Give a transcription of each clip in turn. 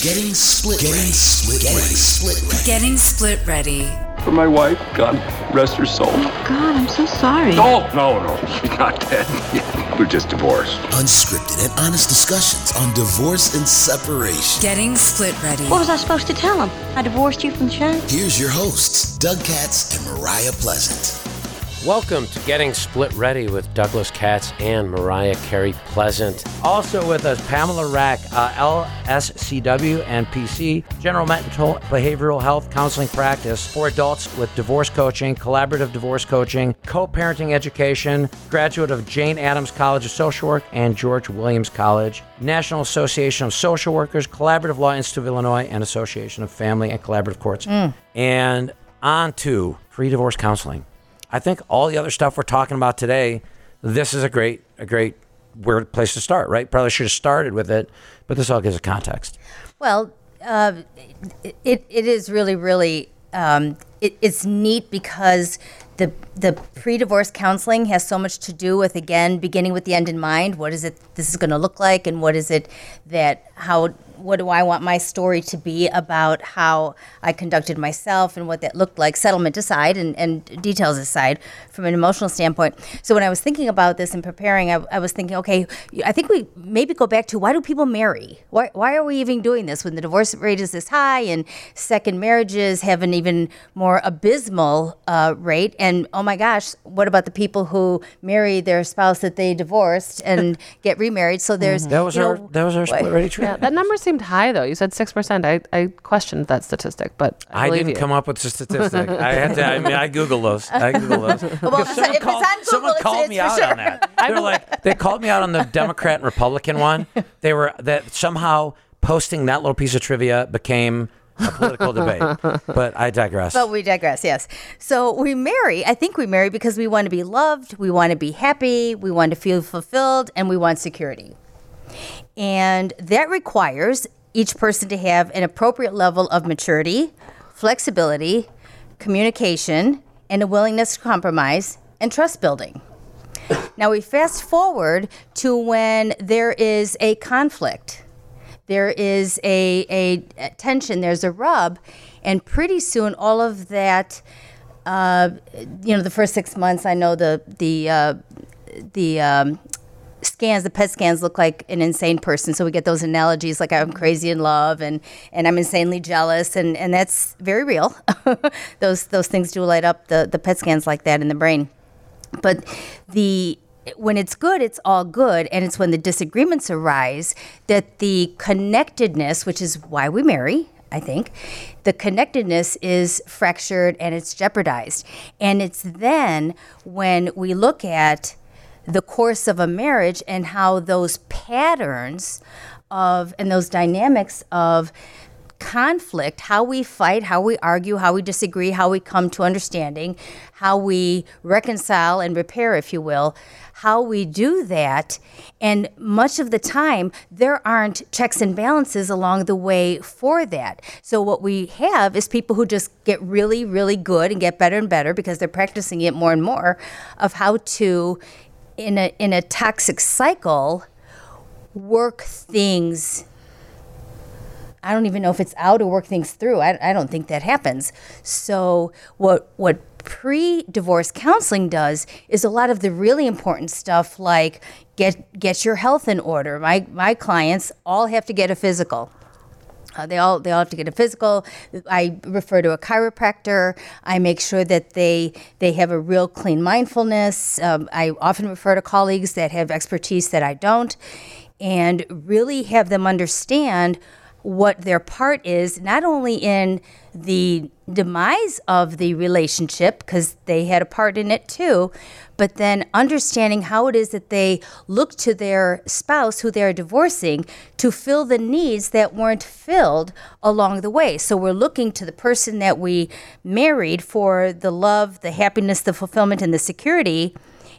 Getting split Getting ready. split Getting ready. split ready. Getting split ready. For my wife, God rest her soul. Oh God, I'm so sorry. No, no, no, she's not dead. We're just divorced. Unscripted and honest discussions on divorce and separation. Getting split ready. What was I supposed to tell him? I divorced you from the show? Here's your hosts, Doug Katz and Mariah Pleasant. Welcome to Getting Split Ready with Douglas Katz and Mariah Carey Pleasant. Also with us, Pamela Rack, uh, LSCW and PC, General Mental Behavioral Health Counseling Practice for adults with divorce coaching, collaborative divorce coaching, co parenting education, graduate of Jane Addams College of Social Work and George Williams College, National Association of Social Workers, Collaborative Law Institute of Illinois, and Association of Family and Collaborative Courts. And on to pre divorce counseling. I think all the other stuff we're talking about today, this is a great, a great weird place to start, right? Probably should have started with it, but this all gives a context. Well, uh, it, it is really, really, um, it, it's neat because the, the pre-divorce counseling has so much to do with, again, beginning with the end in mind. What is it this is going to look like and what is it that, how, what do I want my story to be about how I conducted myself and what that looked like, settlement aside and, and details aside from an emotional standpoint. So when I was thinking about this and preparing, I, I was thinking, okay, I think we maybe go back to why do people marry? Why, why are we even doing this when the divorce rate is this high and second marriages have an even more abysmal uh, rate? And oh my gosh, what about the people who marry their spouse that they divorced and get remarried? So there's That was you our know, that was our split ready trip. Yeah, that number seemed high though. You said six percent. I, I questioned that statistic, but I, I didn't you. come up with the statistic. I had to. I mean, I Google those. I Google those. Well, if it's- if it's on Google, someone it's- called it's me out sure. on that. They're like, they called me out on the Democrat and Republican one. They were that somehow posting that little piece of trivia became a political debate. But I digress. But we digress, yes. So we marry, I think we marry because we want to be loved, we want to be happy, we want to feel fulfilled, and we want security. And that requires each person to have an appropriate level of maturity, flexibility, communication, and a willingness to compromise and trust building. Now we fast forward to when there is a conflict there is a, a, a tension, there's a rub, and pretty soon all of that, uh, you know, the first six months, I know the the uh, the um, scans, the PET scans look like an insane person. So we get those analogies like I'm mm-hmm. crazy in love and and I'm insanely jealous, and and that's very real. those those things do light up the the PET scans like that in the brain. But the when it's good it's all good. And it's when the disagreements arise that the connectedness which is why we marry i think the connectedness is fractured and it's jeopardized. And it's then when we look at the course of a marriage and how those patterns of and those dynamics of conflict, how we fight, how we argue, how we disagree, how we come to understanding, how we reconcile and repair, if you will, how we do that. And much of the time, there aren't checks and balances along the way for that. So, what we have is people who just get really, really good and get better and better because they're practicing it more and more of how to, in a, in a toxic cycle, work things I don't even know if it's out or work things through. I, I don't think that happens. So what what pre-divorce counseling does is a lot of the really important stuff like get get your health in order. My my clients all have to get a physical. Uh, they all they all have to get a physical. I refer to a chiropractor. I make sure that they they have a real clean mindfulness. Um, I often refer to colleagues that have expertise that I don't, and really have them understand what their part is, not only in the demise of the relationship, because they had a part in it too, but then understanding how it is that they look to their spouse who they're divorcing to fill the needs that weren't filled along the way. So we're looking to the person that we married for the love, the happiness, the fulfillment, and the security.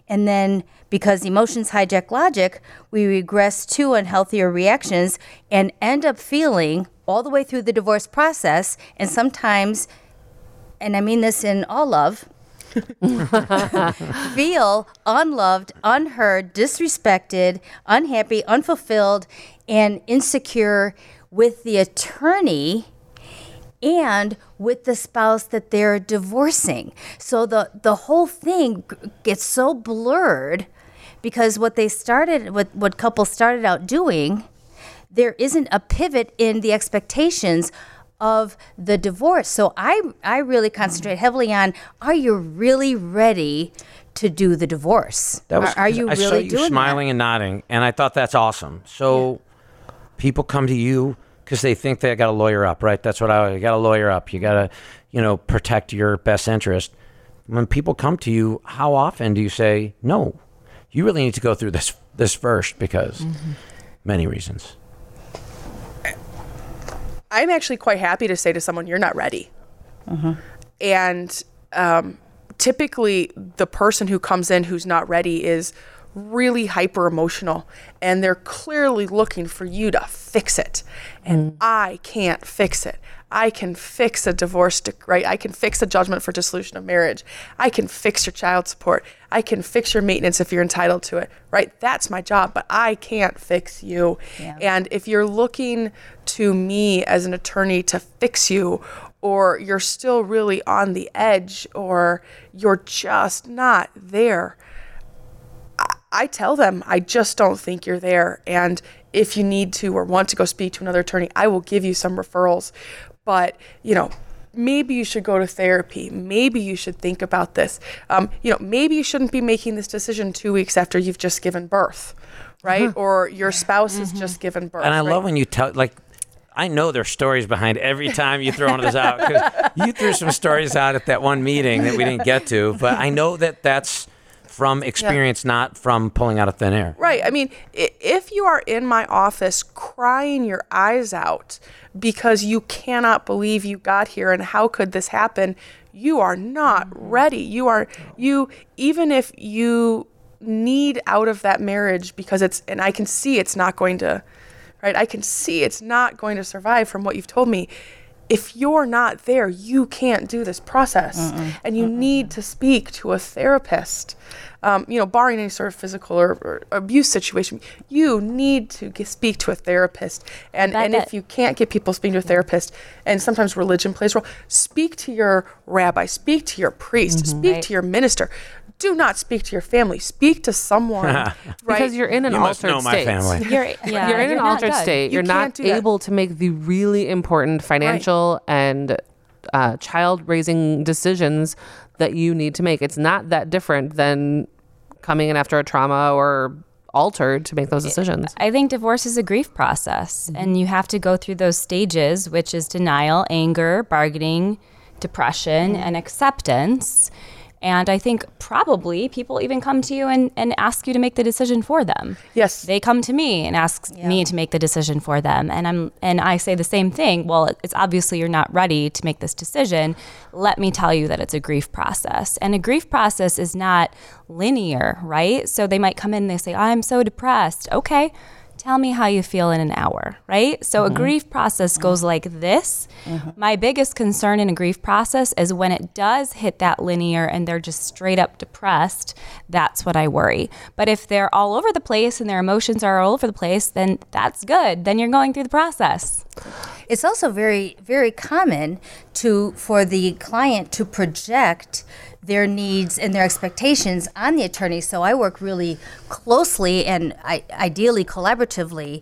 And then because emotions hijack logic, we regress to unhealthier reactions and end up feeling all the way through the divorce process, and sometimes, and I mean this in all love, feel unloved, unheard, disrespected, unhappy, unfulfilled, and insecure with the attorney and with the spouse that they're divorcing. So the the whole thing gets so blurred because what they started what what couples started out doing there isn't a pivot in the expectations of the divorce. So I I really concentrate heavily on are you really ready to do the divorce? That was, are, are you I really saw you doing smiling that? and nodding, and I thought that's awesome. So people come to you because they think they got to lawyer up, right? That's what I you got to lawyer up. You got to, you know, protect your best interest. When people come to you, how often do you say no? You really need to go through this this first because Mm-hmm. many reasons. I'm actually quite happy to say to someone, "You're not ready." And um, typically, the person who comes in who's not ready is really hyper emotional, and they're clearly looking for you to fix it. And mm. I can't fix it. I can fix a divorce, right? I can fix a judgment for dissolution of marriage. I can fix your child support. I can fix your maintenance if you're entitled to it, right? That's my job, but I can't fix you. And if you're looking to me as an attorney to fix you, or you're still really on the edge, or you're just not there, I tell them I just don't think you're there. And if you need to or want to go speak to another attorney, I will give you some referrals. But, you know, maybe you should go to therapy. Maybe you should think about this. Um, you know, maybe you shouldn't be making this decision two weeks after you've just given birth, right? Or your spouse has just given birth. And I right? love when you tell like. I know there's stories behind every time you throw one of those out because you threw some stories out at that one meeting that we didn't get to. But I know that that's from experience, not from pulling out of thin air. Right. I mean, if you are in my office crying your eyes out because you cannot believe you got here and how could this happen, you are not ready. You are, you, even if you need out of that marriage because it's, and I can see it's not going to, right? I can see it's not going to survive from what you've told me. If you're not there, you can't do this process, and you need to speak to a therapist. Um, you know, barring any sort of physical or, or abuse situation, you need to get, speak to a therapist. And and if you can't get people speaking to a therapist, and sometimes religion plays a role, speak to your rabbi, speak to your priest, speak to your minister. Do not speak to your family. Speak to someone, right? Because you're in an You must altered know my state. family. You're, yeah, you're in an not altered good. state. You You're not can't that. able to make the really important financial and uh, child raising decisions that you need to make. It's not that different than coming in after a trauma or altered to make those decisions. I think divorce is a grief process, and you have to go through those stages, which is denial, anger, bargaining, depression, and acceptance. And I think probably people even come to you and, and ask you to make the decision for them. Yes. They come to me and ask me to make the decision for them. And I'm and I say the same thing. Well, it's obviously you're not ready to make this decision. Let me tell you that it's a grief process. And a grief process is not linear, right? So they might come in and they say, I'm so depressed. Okay. Tell me how you feel in an hour, right? So a mm-hmm. grief process mm-hmm. goes like this. Mm-hmm. My biggest concern in a grief process is when it does hit that linear and they're just straight up depressed, that's what I worry. But if they're all over the place and their emotions are all over the place, then that's good. Then you're going through the process. It's also very, very common to for the client to project their needs and their expectations on the attorney. So I work really closely and I, ideally collaboratively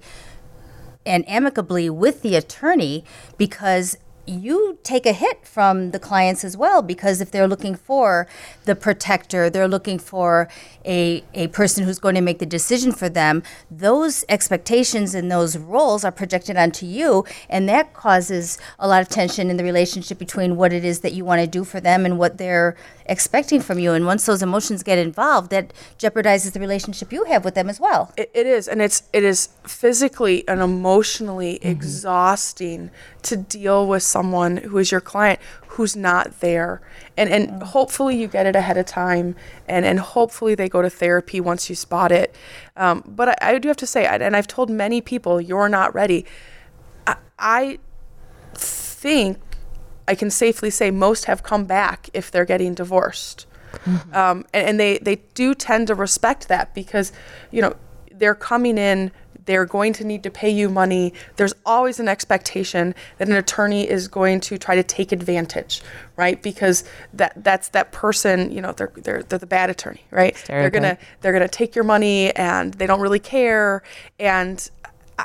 and amicably with the attorney because you take a hit from the clients as well because if they're looking for the protector, they're looking for a, a person who's going to make the decision for them, those expectations and those roles are projected onto you, and that causes a lot of tension in the relationship between what it is that you want to do for them and what they're expecting from you. And once those emotions get involved, that jeopardizes the relationship you have with them as well. It, it is, and it's it is physically and emotionally mm-hmm. exhausting to deal with someone who is your client who's not there. And and hopefully you get it ahead of time, and and hopefully they go to therapy once you spot it. Um, but I, I do have to say, and I've told many people, you're not ready. I, I think I can safely say most have come back if they're getting divorced. Um, and, and they, they do tend to respect that because, you know, they're coming in they're going to need to pay you money. There's always an expectation that an attorney is going to try to take advantage, right? Because that that's that person, you know, they're they're, they're the bad attorney, right? They're gonna they're gonna take your money and they don't really care. And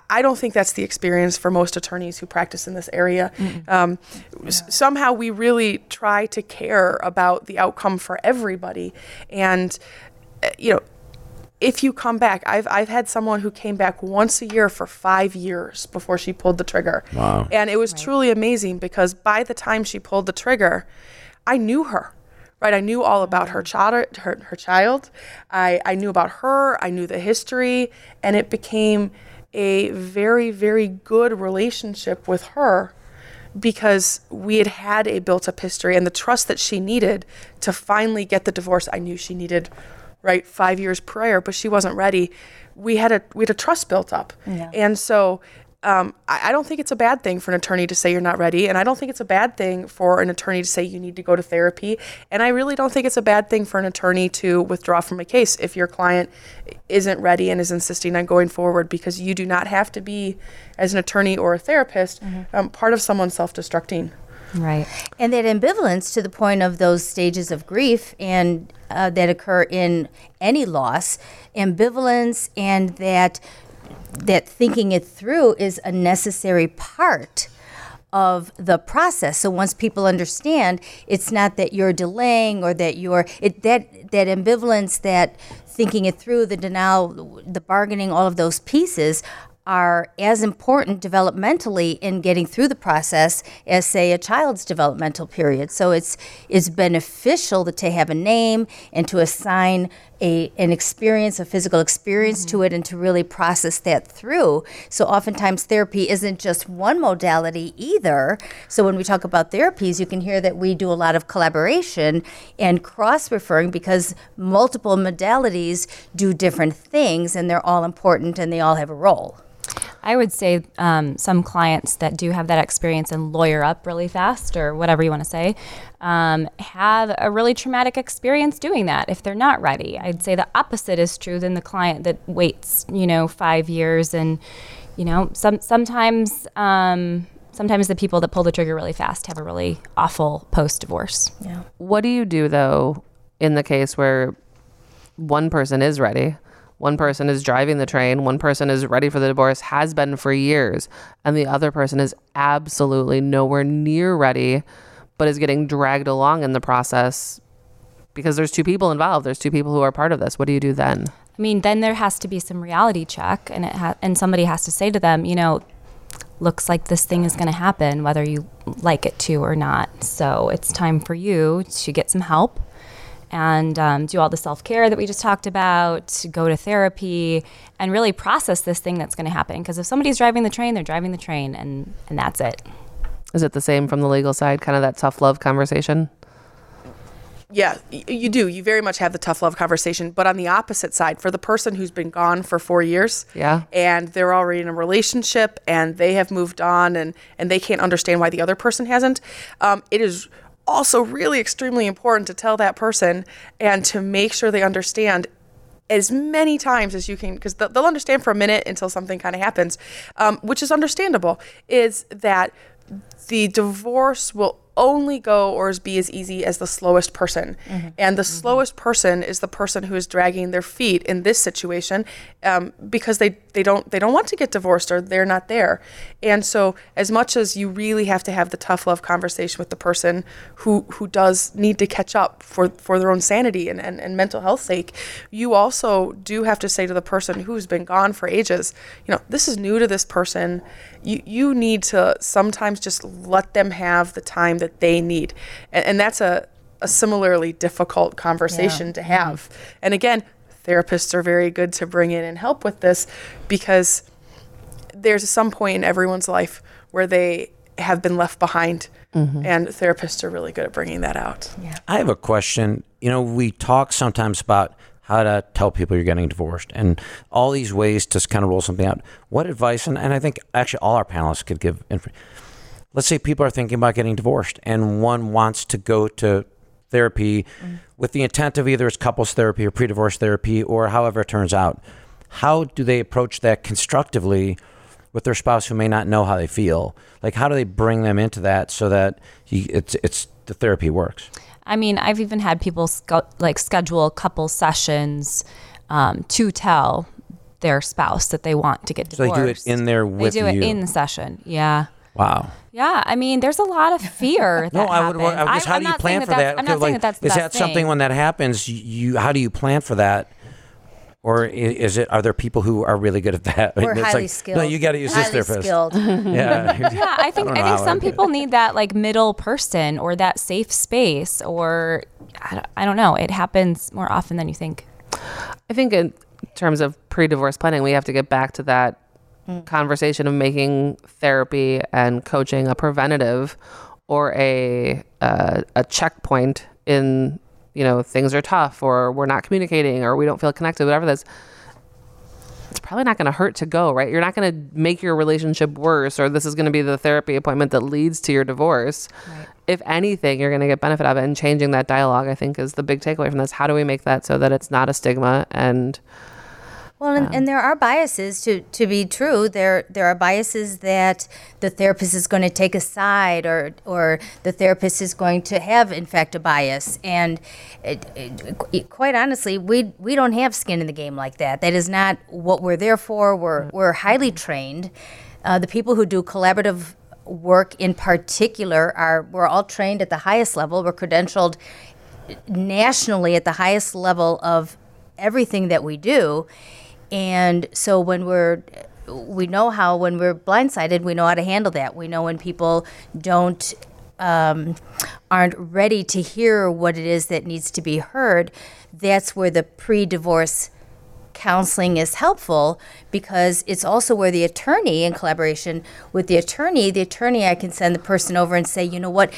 I- don't think that's the experience for most attorneys who practice in this area. Um, s- Somehow we really try to care about the outcome for everybody. And, uh, you know, if you come back, I've, I've had someone who came back once a year for five years before she pulled the trigger. Wow. And it was truly amazing because by the time she pulled the trigger, I knew her. Right, I knew all about her mm-hmm. child. Her, her child. I, I knew about her. I knew the history, and it became a very, very good relationship with her because we had had a built-up history and the trust that she needed to finally get the divorce. I knew she needed, right, five years prior, but she wasn't ready. We had a we had a trust built up, and so um, I, I don't think it's a bad thing for an attorney to say you're not ready, and I don't think it's a bad thing for an attorney to say you need to go to therapy, and I really don't think it's a bad thing for an attorney to withdraw from a case if your client isn't ready and is insisting on going forward, because you do not have to be, as an attorney or a therapist, um, part of someone self-destructing. Right. And that ambivalence to the point of those stages of grief and uh, that occur in any loss, ambivalence and that that thinking it through is a necessary part of the process. So once people understand, it's not that you're delaying or that you're it that that ambivalence, that thinking it through, the denial, the bargaining, all of those pieces are as important developmentally in getting through the process as say a child's developmental period. So it's it's beneficial to have a name and to assign a an experience a physical experience to mm-hmm. it and to really process that through. So oftentimes therapy isn't just one modality either. So when we talk about therapies you can hear that we do a lot of collaboration and cross referring because multiple modalities do different things and they're all important and they all have a role I would say um, some clients that do have that experience and lawyer up really fast, or whatever you want to say, um, have a really traumatic experience doing that if they're not ready. I'd say the opposite is true than the client that waits, you know, five years and, you know, some sometimes. Um, Sometimes the people that pull the trigger really fast have a really awful post divorce. yeah What do you do though in the case where one person is ready, one person is driving the train, one person is ready for the divorce, has been for years, and the other person is absolutely nowhere near ready, but is getting dragged along in the process because there's two people involved. There's two people who are part of this. What do you do then? I mean, then there has to be some reality check, and it ha- and somebody has to say to them, you know, looks like this thing is going to happen, whether you like it to or not. So it's time for you to get some help and um, do all the self care that we just talked about, go to therapy, and really process this thing that's going to happen. Because if somebody's driving the train, they're driving the train, and and that's it. Is it the same from the legal side, kind of that tough love conversation? Yeah, you do. You very much have the tough love conversation. But on the opposite side, for the person who's been gone for four years, Yeah. and they're already in a relationship and they have moved on and, and they can't understand why the other person hasn't, um, it is also really extremely important to tell that person and to make sure they understand as many times as you can, because they'll understand for a minute until something kind of happens, um, which is understandable, is that the divorce will only go or be as easy as the slowest person. And the slowest person is the person who is dragging their feet in this situation um, because they, they don't they don't want to get divorced or they're not there. And so as much as you really have to have the tough love conversation with the person who who does need to catch up for, for their own sanity and, and, and mental health sake, you also do have to say to the person who's been gone for ages, you know, this is new to this person. You you need to sometimes just let them have the time that they need. And, and that's a, a similarly difficult conversation to have. Mm-hmm. And again, therapists are very good to bring in and help with this because there's some point in everyone's life where they have been left behind. Mm-hmm. And therapists are really good at bringing that out. Yeah. I have a question. You know, we talk sometimes about how to tell people you're getting divorced and all these ways to kind of roll something out. What advice, and, and I think actually all our panelists could give. Let's say people are thinking about getting divorced and one wants to go to therapy with the intent of either it's couples therapy or pre divorce therapy or however it turns out. how do they approach that constructively with their spouse who may not know how they feel? Like, how do they bring them into that so that you, it's it's the therapy works? I mean, I've even had people like schedule couple sessions um, to tell their spouse that they want to get So they divorced. do it in there with They do you. it in the session. Yeah. Wow. Yeah, I mean, there's a lot of fear. That No, I would. happens. I guess how I'm do you plan saying for that's- that? I'm not Okay, saying that that's the is best that something thing. when that happens? You how do you plan for that? Or is it? Are there people who are really good at that? We're It's highly like, skilled. No, you got to use this highly therapist. skilled. Yeah. yeah, I think don't I, think some I people need that like middle person or that safe space or I don't, I don't know. It happens more often than you think. I think in terms of pre-divorce planning, we have to get back to that conversation of making therapy and coaching a preventative or a uh, a checkpoint in you know things are tough or we're not communicating or we don't feel connected, whatever that's. It's probably not going to hurt to go, right? You're not going to make your relationship worse, or this is going to be the therapy appointment that leads to your divorce. If anything, you're going to get benefit of it. And changing that dialogue, I think, is the big takeaway from this. How do we make that so that it's not a stigma and Well, and, and um, there are biases to, to be true. There there are biases that the therapist is going to take a side, or or the therapist is going to have, in fact, a bias. And it, it, it- quite honestly, we we don't have skin in the game like that. That is not what we're there for. We're mm. we're highly mm. trained. Uh, the people who do collaborative work in particular are we're all trained at the highest level. We're credentialed nationally at the highest level of everything that we do. And so when we're we know how when we're blindsided, we know how to handle that. We know when people don't um, aren't ready to hear what it is that needs to be heard. That's where the pre-divorce counseling is helpful because it's also where the attorney in collaboration with the attorney the attorney i can send the person over and say you know what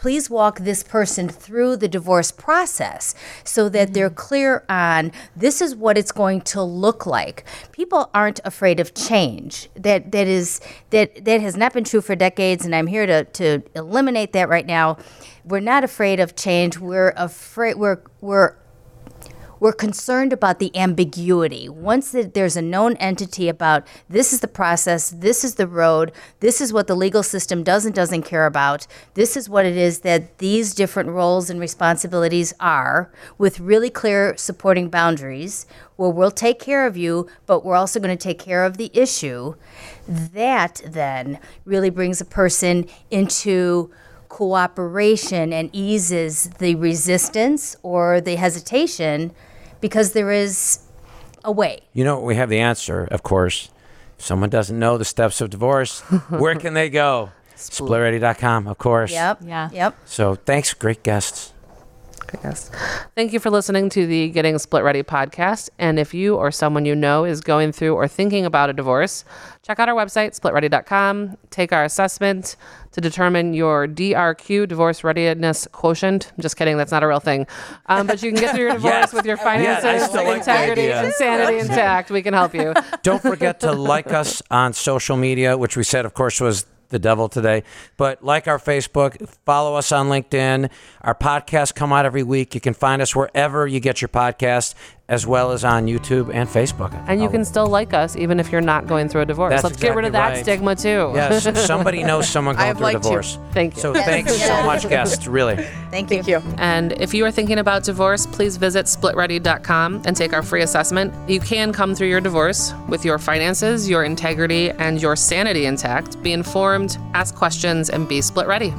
please walk this person through the divorce process so that mm-hmm. they're clear on this is what it's going to look like. People aren't afraid of change. That that is that that has not been true for decades and i'm here to to eliminate that right now. We're not afraid of change. We're afraid we're we're we're concerned about the ambiguity. Once that there's a known entity about this is the process, this is the road, this is what the legal system does and doesn't care about, this is what it is that these different roles and responsibilities are, with really clear supporting boundaries, where we'll take care of you, but we're also going to take care of the issue. That then really brings a person into cooperation and eases the resistance or the hesitation because there is a way. You know, we have the answer, of course. If someone doesn't know the steps of divorce, where can they go? Splitready.com, of course. Yep. Yeah. Yep. So thanks, great guests. Yes. Thank you for listening to the Getting Split Ready podcast. And if you or someone you know is going through or thinking about a divorce, check out our website, splitready.com. Take our assessment to determine your DRQ, divorce readiness quotient. I'm just kidding, that's not a real thing. Um, but you can get through your divorce Yes. with your finances, still like integrity, and sanity intact. We can help you. Don't forget to like us on social media, which we said, of course, was the devil today. But like our Facebook, follow us on LinkedIn. Our podcasts come out every week. You can find us wherever you get your podcast, as well as on YouTube and Facebook. And you can still like us even if you're not going through a divorce. That's Let's get rid of that right. stigma too. Yes, somebody knows someone going I've through a liked you. divorce. Thank you. So thanks so much, guests. Really. Thank you. Thank you. And if you are thinking about divorce, please visit splitready.com and take our free assessment. You can come through your divorce with your finances, your integrity, and your sanity intact. Be informed, ask questions, and be split ready.